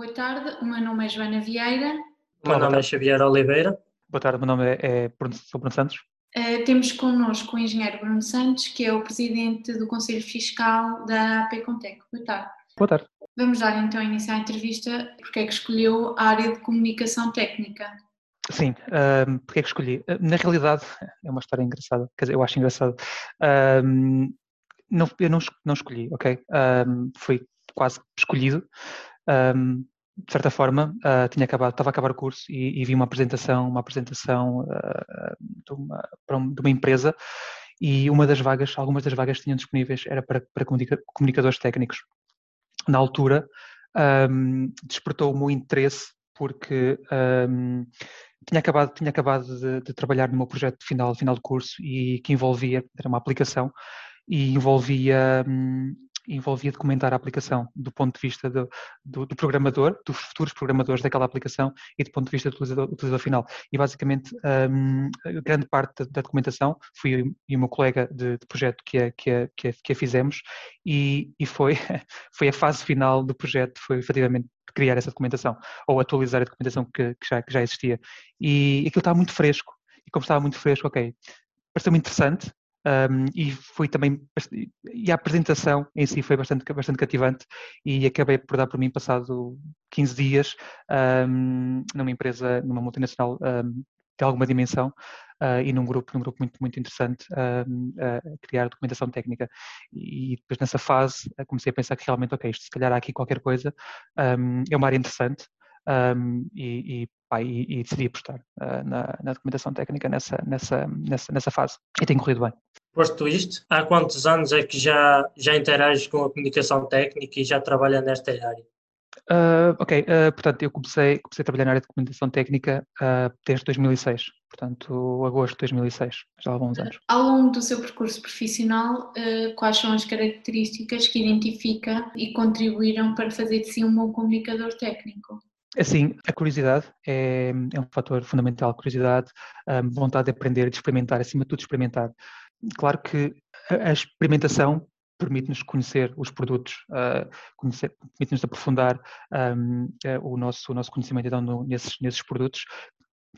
boa tarde, o meu nome é Joana Vieira. O meu nome é Xavier Oliveira. Boa tarde, o meu nome é, é Bruno, Bruno Santos. Uh, temos connosco o engenheiro Bruno Santos, que é o presidente do Conselho Fiscal da AP Contec. Boa tarde. Boa tarde. Vamos dar então início à entrevista. Porque é que escolheu a área de comunicação técnica? Sim, um, porque é que escolhi? Na realidade, é uma história engraçada, quer dizer, eu acho engraçado. Um, não, eu não, não escolhi, ok? Um, foi quase escolhido. Um, de certa forma, uh, tinha acabado, estava a acabar o curso e, e vi uma apresentação, uma apresentação uh, de, uma, de, uma, empresa e uma das vagas, algumas das vagas que tinham disponíveis era para, para comunicadores técnicos. Na altura, um, despertou o meu interesse porque um, tinha acabado, tinha acabado de, de, trabalhar no meu projeto final, final de curso e que envolvia, era uma aplicação e envolvia um, envolvia documentar a aplicação do ponto de vista do, do, do, programador, dos futuros programadores daquela aplicação e do ponto de vista do utilizador, do utilizador final. E basicamente um, grande parte da, da, documentação fui eu e o meu colega de, de projeto que a, que, a, que, a, que a fizemos e, e foi, foi a fase final do projeto, foi efetivamente criar essa documentação ou atualizar a documentação que, que, já, que já existia. E aquilo estava muito fresco. E como estava muito fresco, ok, pareceu-me interessante, um, e foi também e a apresentação em si foi bastante bastante cativante e acabei por dar por mim passado 15 dias um, numa empresa numa multinacional um, de alguma dimensão uh, e num grupo num grupo muito muito interessante a criar documentação técnica e depois nessa fase comecei a pensar que realmente ok isto se calhar há aqui qualquer coisa é uma área interessante um, e, e, e, e, decidi apostar uh, na, na, documentação técnica nessa, nessa, nessa, nessa fase e tem corrido bem. Posto isto, há quantos anos é que já, já interages com a comunicação técnica e já trabalha nesta área? Uh, ok, uh, portanto, eu comecei, comecei a trabalhar na área de comunicação técnica uh, desde 2006, portanto, agosto de 2006, já há alguns anos. Ao longo do seu percurso profissional, quais são as características que identifica e contribuíram para fazer de si um bom comunicador técnico? Assim, a curiosidade é, é um fator fundamental. Curiosidade, vontade de aprender, de experimentar, acima de tudo experimentar. Claro que a, experimentação permite-nos conhecer os produtos, uh, permite-nos aprofundar uh, o, nosso, o nosso conhecimento então, no, nesses, nesses produtos.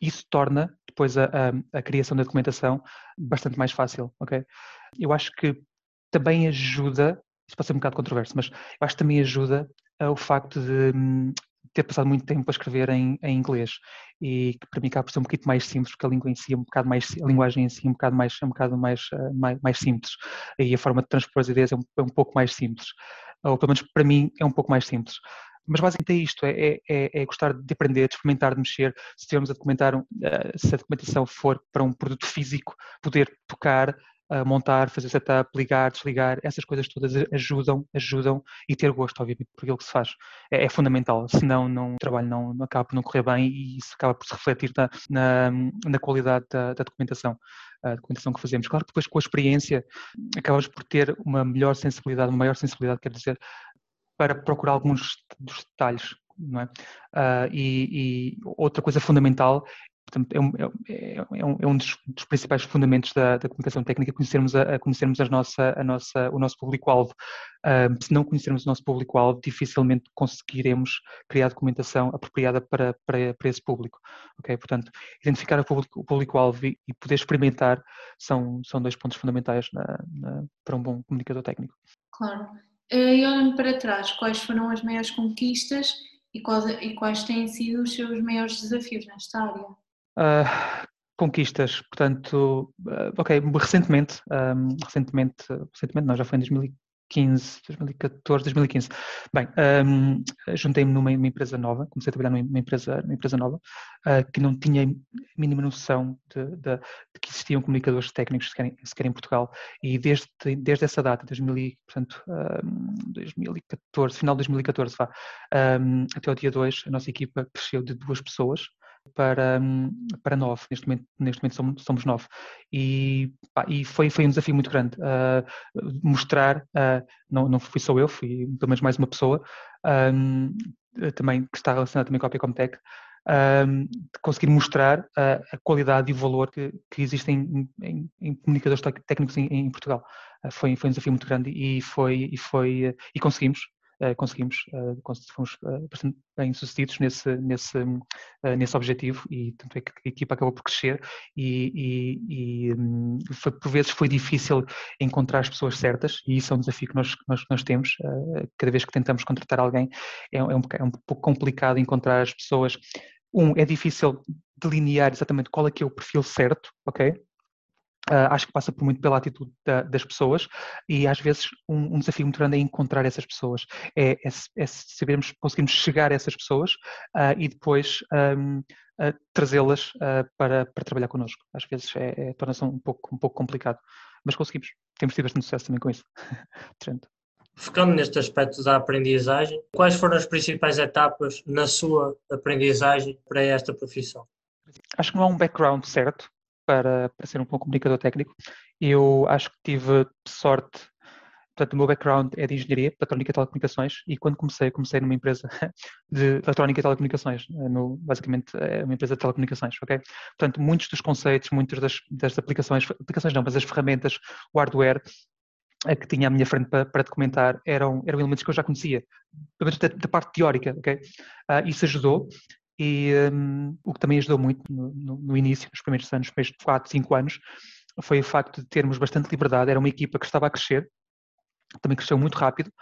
Isso torna depois a, a, a, criação da documentação bastante mais fácil, ok? Eu acho que também ajuda, isso pode ser um bocado controverso, mas eu acho que também ajuda o facto de, hum, ter passado muito tempo a escrever em, em, inglês. E que para mim acaba por ser um bocadinho mais simples porque a língua em si é um bocado mais a linguagem em si é um bocado mais é um bocado mais, uh, mais, mais, simples. E a forma de transpor as ideias é um, é um, pouco mais simples. Ou pelo menos para mim é um pouco mais simples. Mas basicamente é isto, é, é, é, é gostar de aprender, de experimentar, de mexer. Se estivermos a documentar, uh, se a documentação for para um produto físico, poder tocar, montar, fazer setup, ligar, desligar, essas coisas todas ajudam, ajudam e ter gosto, obviamente, por aquilo que se faz. É, é fundamental, senão não, o trabalho não, não, acaba por não correr bem e isso acaba por se refletir na, na, na qualidade da, da, documentação, a documentação que fazemos. Claro que depois com a experiência acabamos por ter uma melhor sensibilidade, uma maior sensibilidade, quer dizer, para procurar alguns dos detalhes não é? Uh, e, e, outra coisa fundamental Portanto, é um, é, é um, é um dos, dos, principais fundamentos da, da, comunicação técnica, conhecermos, a, a conhecermos a nossa, a nossa, o nosso público-alvo. Uh, se não conhecermos o nosso público-alvo, dificilmente conseguiremos criar documentação apropriada para, para, para esse público. Okay? Portanto, identificar o público-alvo e, e poder experimentar são, são dois pontos fundamentais na, na, para um bom comunicador técnico. Claro. Eh, e olhando para trás, quais foram as maiores conquistas e quais, e quais têm sido os seus maiores desafios nesta área? Uh, conquistas, portanto, uh, ok, recentemente, um, recentemente, recentemente não, já foi em 2015, 2014, 2015. Bem, um, juntei-me numa, empresa nova, comecei a trabalhar numa empresa, numa empresa nova, uh, que não tinha a mínima noção de, de, de, que existiam comunicadores técnicos sequer, sequer em Portugal, e desde, desde essa data, 2000, portanto, um, 2014, final de 2014, vá, até o dia 2, a nossa equipa cresceu de duas pessoas, para, para nove. Neste momento, neste momento somos, somos nove. E, pá, e foi, foi um desafio muito grande uh, mostrar, uh, não, não fui só eu, fui pelo menos mais uma pessoa, um, também que está relacionada também com a Pecomtech, um, conseguir mostrar a, qualidade e o valor que, que existem em, em, em comunicadores técnicos em, em Portugal. Foi, foi um desafio muito grande e foi, e foi e conseguimos conseguimos, fomos bastante bem sucedidos nesse, nesse, nesse objetivo e tanto é que a equipa acabou por crescer e, e, e hum, foi, por vezes foi difícil encontrar as pessoas certas e isso é um desafio que nós, nós, nós temos. cada vez que tentamos contratar alguém é, é, um, é um pouco complicado encontrar as pessoas. Um, é difícil delinear exatamente qual é que é o perfil certo, ok? Uh, acho que passa por muito pela atitude da, das pessoas e às vezes um, um, desafio muito grande é encontrar essas pessoas, é, é, é sabermos, conseguirmos chegar a essas pessoas uh, e depois um, uh, trazê-las para, para trabalhar connosco. Às vezes é, é torna-se um pouco, um pouco complicado, mas conseguimos. Temos tido bastante sucesso também com isso. Focando neste aspecto da aprendizagem, quais foram as principais etapas na sua aprendizagem para esta profissão? Acho que não há um background certo para, para ser um bom comunicador técnico. Eu acho que tive sorte, portanto, o meu background é de engenharia, eletrónica e telecomunicações, e quando comecei, comecei numa empresa de eletrónica e telecomunicações, eh, no, basicamente é uma empresa de telecomunicações, ok? Portanto, muitos dos conceitos, muitas das, das aplicações, aplicações não, mas as ferramentas, o hardware, a que tinha à minha frente para, para documentar eram, eram elementos que eu já conhecia, pelo menos da, da parte teórica, ok? Uh, isso ajudou e um, o que também ajudou muito no, no, no, início, nos primeiros anos, primeiros 4, 5 anos, foi o facto de termos bastante liberdade. Era uma equipa que estava a crescer, também cresceu muito rápido,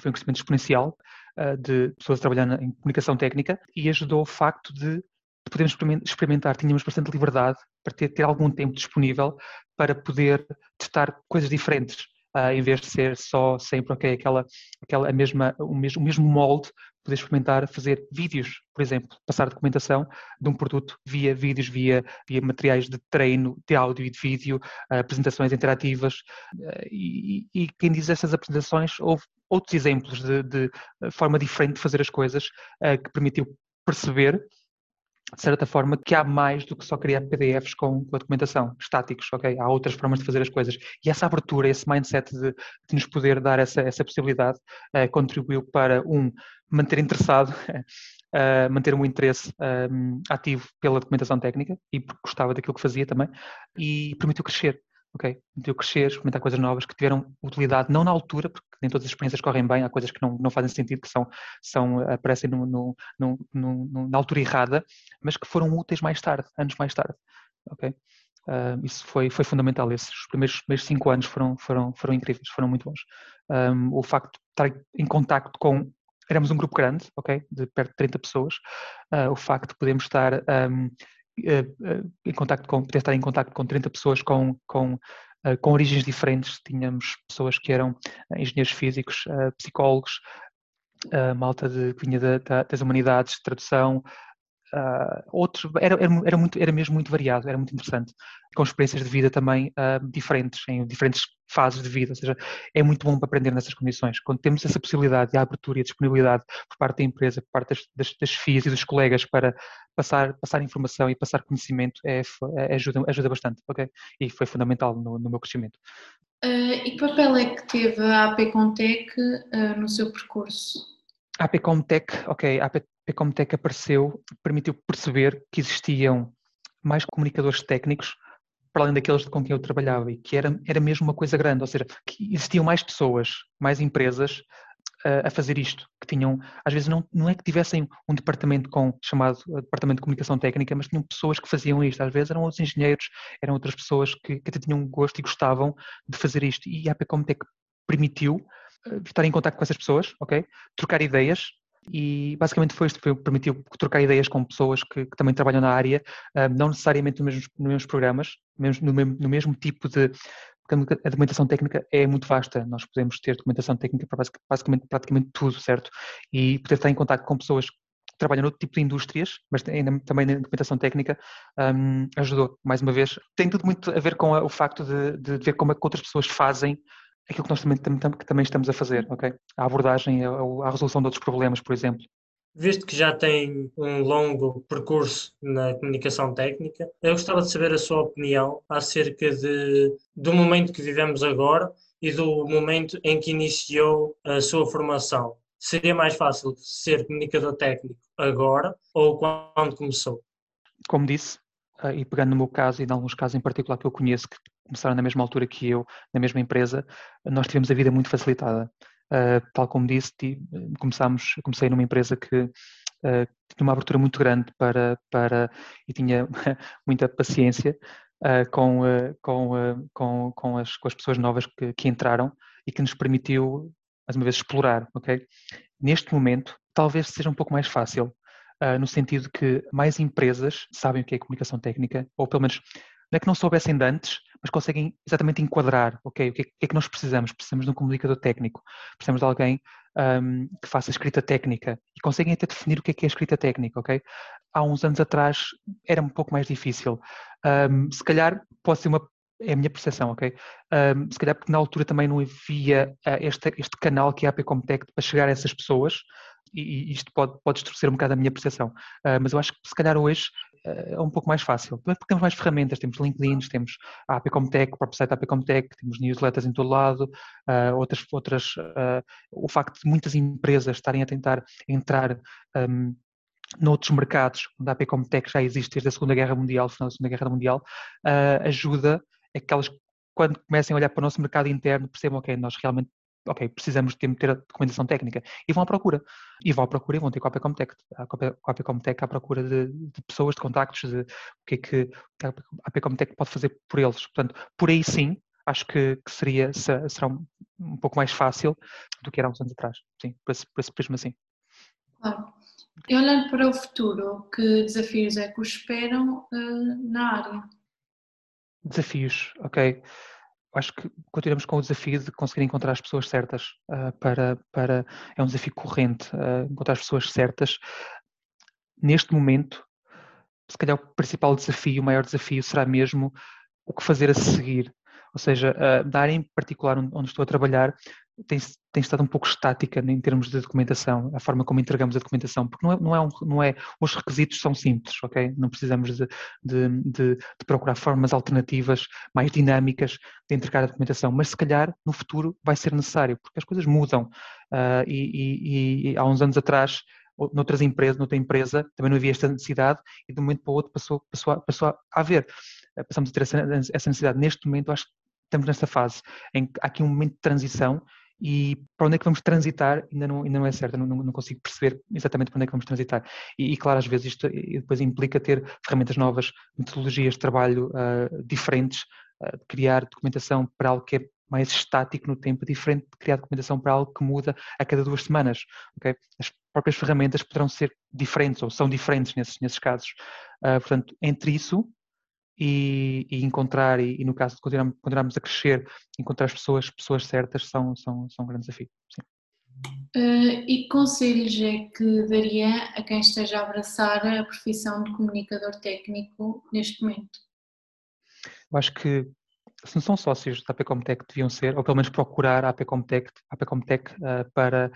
foi um crescimento exponencial uh, de pessoas trabalhando em comunicação técnica e ajudou o facto de, de podermos experimentar. Tínhamos bastante liberdade para ter, ter algum tempo disponível para poder testar coisas diferentes. Uh, em vez de ser só sempre okay, aquela, aquela a mesma, o, mesmo, o mesmo molde poder experimentar fazer vídeos, por exemplo, passar documentação de um produto via vídeos, via, via materiais de treino, de áudio e de vídeo, uh, apresentações interativas. Uh, e, e, quem diz essas apresentações, houve outros exemplos de, de forma diferente de fazer as coisas uh, que permitiu perceber de certa forma, que há mais do que só criar PDFs com, com a documentação, estáticos, ok? Há outras formas de fazer as coisas. E essa abertura, esse mindset de, de nos poder dar essa, essa possibilidade, uh, contribuiu para, um, manter interessado, uh, manter um interesse um, ativo pela documentação técnica e porque gostava daquilo que fazia também, e permitiu crescer ok, de eu crescer, experimentar coisas novas que tiveram utilidade, não na altura, porque nem todas as experiências correm bem, há coisas que não, não fazem sentido, que são, são aparecem no, no, no, na altura errada, mas que foram úteis mais tarde, anos mais tarde, ok? Uh, isso foi, foi fundamental, esses primeiros, primeiros cinco anos foram, foram, foram incríveis, foram muito bons. Um, o facto de estar em contacto com éramos um grupo grande, ok, de perto de 30 pessoas. Uh, o facto de podermos estar um, eh, eh, em contacto com, poder estar em contacto com 30 pessoas com, com, eh, com origens diferentes. Tínhamos pessoas que eram engenheiros físicos, psicólogos, malta de, que vinha da, das humanidades, tradução, uh, outros, era, era, era, muito, era mesmo muito variado, era muito interessante, com experiências de vida também uh, diferentes, em diferentes fases de vida, ou seja, é muito bom para aprender nessas condições. Quando temos essa possibilidade de abertura e a disponibilidade por parte da empresa, por parte das, das, das FIAs e dos colegas para passar, passar informação e passar conhecimento, é, é, ajuda, ajuda bastante, ok? E foi fundamental no, no meu crescimento. Uh, e que papel é que teve a AP Comtech uh, no seu percurso? A AP Comtech, ok, a AP a Comtech apareceu, permitiu perceber que existiam mais comunicadores técnicos para além daqueles com quem eu trabalhava e que era, era mesmo uma coisa grande, ou seja, que existiam mais pessoas, mais empresas a, fazer isto, que tinham, às vezes não, não é que tivessem um departamento com, chamado eh, Departamento de Comunicação Técnica, mas tinham pessoas que faziam isto, às vezes eram outros engenheiros, eram outras pessoas que, que até tinham gosto e gostavam de fazer isto e a APComtech permitiu eh, estar em contato com essas pessoas, ok? Trocar ideias, e basicamente foi isto, foi, permitiu trocar ideias com pessoas que, que também trabalham na área, uh, não necessariamente nos mesmos, nos mesmos programas, no mesmo, no mesmo tipo de, porque a documentação técnica é muito vasta, nós podemos ter documentação técnica para basicamente praticamente tudo, certo? E poder estar em contato com pessoas que trabalham noutro tipo de indústrias, mas também na documentação técnica, um, ajudou, mais uma vez. Tem tudo muito a ver com o facto de, de ver como é que outras pessoas fazem aquilo que nós também, também, também estamos a fazer, ok? A abordagem, a, a resolução de outros problemas, por exemplo. Visto que já tem um longo percurso na comunicação técnica, eu gostava de saber a sua opinião acerca de, do momento que vivemos agora e do momento em que iniciou a sua formação. Seria mais fácil ser comunicador técnico agora ou quando começou? Como disse, ah, e pegando no meu caso e em alguns casos em particular que eu conheço que começaram na mesma altura que eu, na mesma empresa, nós tivemos a vida muito facilitada. tal como disse, começámos, comecei numa empresa que tinha uma abertura muito grande para, para e tinha muita paciência uh, com, uh, com, uh, com, com, as, com as pessoas novas que, que entraram e que nos permitiu, mais uma vez, explorar, ok? Neste momento, talvez seja um pouco mais fácil, no sentido que mais empresas sabem o que é comunicação técnica, ou pelo menos não é que não soubessem de antes, mas conseguem exatamente enquadrar, ok, o que é, que, é que nós precisamos? Precisamos de um comunicador técnico, precisamos de alguém um, que faça escrita técnica e conseguem até definir o que é que é escrita técnica, ok? Há uns anos atrás era um pouco mais difícil. Um, se calhar pode ser uma é a minha percepção, ok? Um, se calhar porque na altura também não havia uh, este, este canal que é a AP para chegar a essas pessoas e, e isto pode, pode distorcer um bocado a minha percepção, uh, mas eu acho que se calhar hoje é um pouco mais fácil, porque temos mais ferramentas, temos LinkedIn, temos a APComtech, o próprio site da APComtech, temos newsletters em todo lado, uh, outras, outras o facto de muitas empresas estarem a tentar entrar um, noutros mercados, onde a APComtech já existe desde a Segunda Guerra Mundial, final da Segunda Guerra Mundial, ajuda a que elas quando comecem a olhar para o nosso mercado interno, percebam, ok, nós realmente ok, precisamos de ter a documentação técnica e vão à procura. E vão à procura e vão ter com a Apecomtech, a Apecomtech à procura de, de, pessoas, de contactos, de o que é que a Apecomtech pode fazer por eles. Portanto, por aí sim, acho que, que seria, será um, um, pouco mais fácil do que era há uns anos atrás. Sim, por esse, por esse prisma assim. Claro. E olhando para o futuro, que desafios é que os esperam uh, na área? Desafios, ok acho que continuamos com o desafio de conseguir encontrar as pessoas certas uh, para, para. É um desafio corrente uh, encontrar as pessoas certas. Neste momento, se calhar o principal desafio, o maior desafio será mesmo o que fazer a seguir. Ou seja, uh, da área em particular onde estou a trabalhar, tem, tem estado um pouco estática em termos de documentação, a forma como entregamos a documentação, porque não é, não é, um, não é os requisitos são simples, ok? Não precisamos de, de, de, de, procurar formas alternativas, mais dinâmicas de entregar a documentação, mas se calhar no futuro vai ser necessário, porque as coisas mudam uh, e, e, e há uns anos atrás noutras empresas, noutra empresa, também não havia esta necessidade e de um momento para o outro passou, passou, a, passou a haver. Ah, passamos a ter essa, essa necessidade. Neste momento, acho que estamos nessa fase em que há aqui um momento de transição e para onde é que vamos transitar ainda não, ainda não é certo, não, não consigo perceber exatamente para onde é que vamos transitar. E, e claro, às vezes isto depois implica ter ferramentas novas, metodologias de trabalho uh, diferentes, uh, criar documentação para algo que é mais estático no tempo, diferente de criar documentação para algo que muda a cada duas semanas. Okay? As próprias ferramentas poderão ser diferentes ou são diferentes nesses, nesses casos. Uh, portanto, entre isso e, e encontrar, e, e, no caso de continuarmos, continuarmos, a crescer, encontrar as pessoas, pessoas certas são, são, são um grande desafio. Sim. Uh, e conselhos é que daria a quem esteja a abraçar a profissão de comunicador técnico neste momento? Eu acho que se não são sócios da APComtech deviam ser, ou pelo menos procurar a APComtech, a APComtech uh, para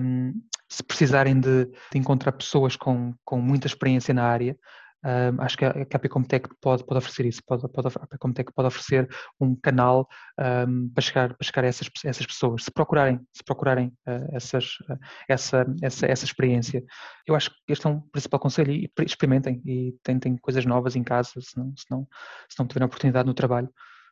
um, se precisarem de, de, encontrar pessoas com, com muita experiência na área, um, acho que a, que a pode, pode oferecer isso, pode, pode, a Pecomtech pode oferecer um canal um, para, chegar, para chegar a essas, essas pessoas, se procurarem, se procurarem uh, essas, uh, essa, essa, essa experiência. Eu acho que este é um principal conselho e experimentem e tentem coisas novas em casa, se não, se não, se não tiverem oportunidade no trabalho.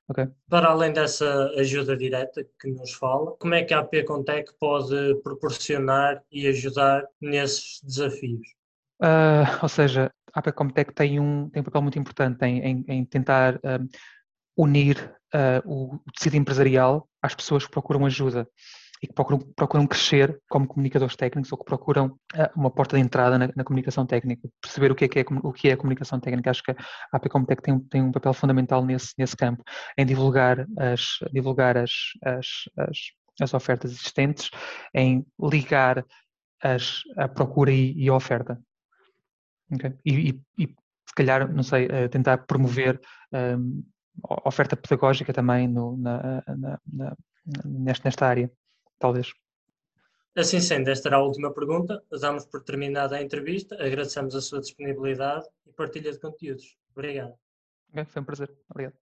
Okay. Para além dessa ajuda direta que nos fala, como é que a AP Contec pode proporcionar e ajudar nesses desafios? Uh, ou seja, a APComtech tem um, tem um papel muito importante em, em, em tentar um, unir uh, o tecido empresarial às pessoas que procuram ajuda e que procuram, procuram crescer como comunicadores técnicos ou que procuram uh, uma porta de entrada na, na, comunicação técnica, perceber o que é, que é, o que é a comunicação técnica. Acho que a APComtech tem, tem um papel fundamental nesse, nesse campo, em divulgar as, divulgar as, as, as, as ofertas existentes, em ligar as, a procura e, e a oferta. Okay. E, e, e, se calhar, não sei, uh, tentar promover um, oferta pedagógica também no, na, na, na, nesta, nesta área, talvez. Assim sendo, esta era a última pergunta. Damos por terminada a entrevista. Agradecemos a sua disponibilidade e partilha de conteúdos. Obrigado. Okay, foi um prazer. Obrigado.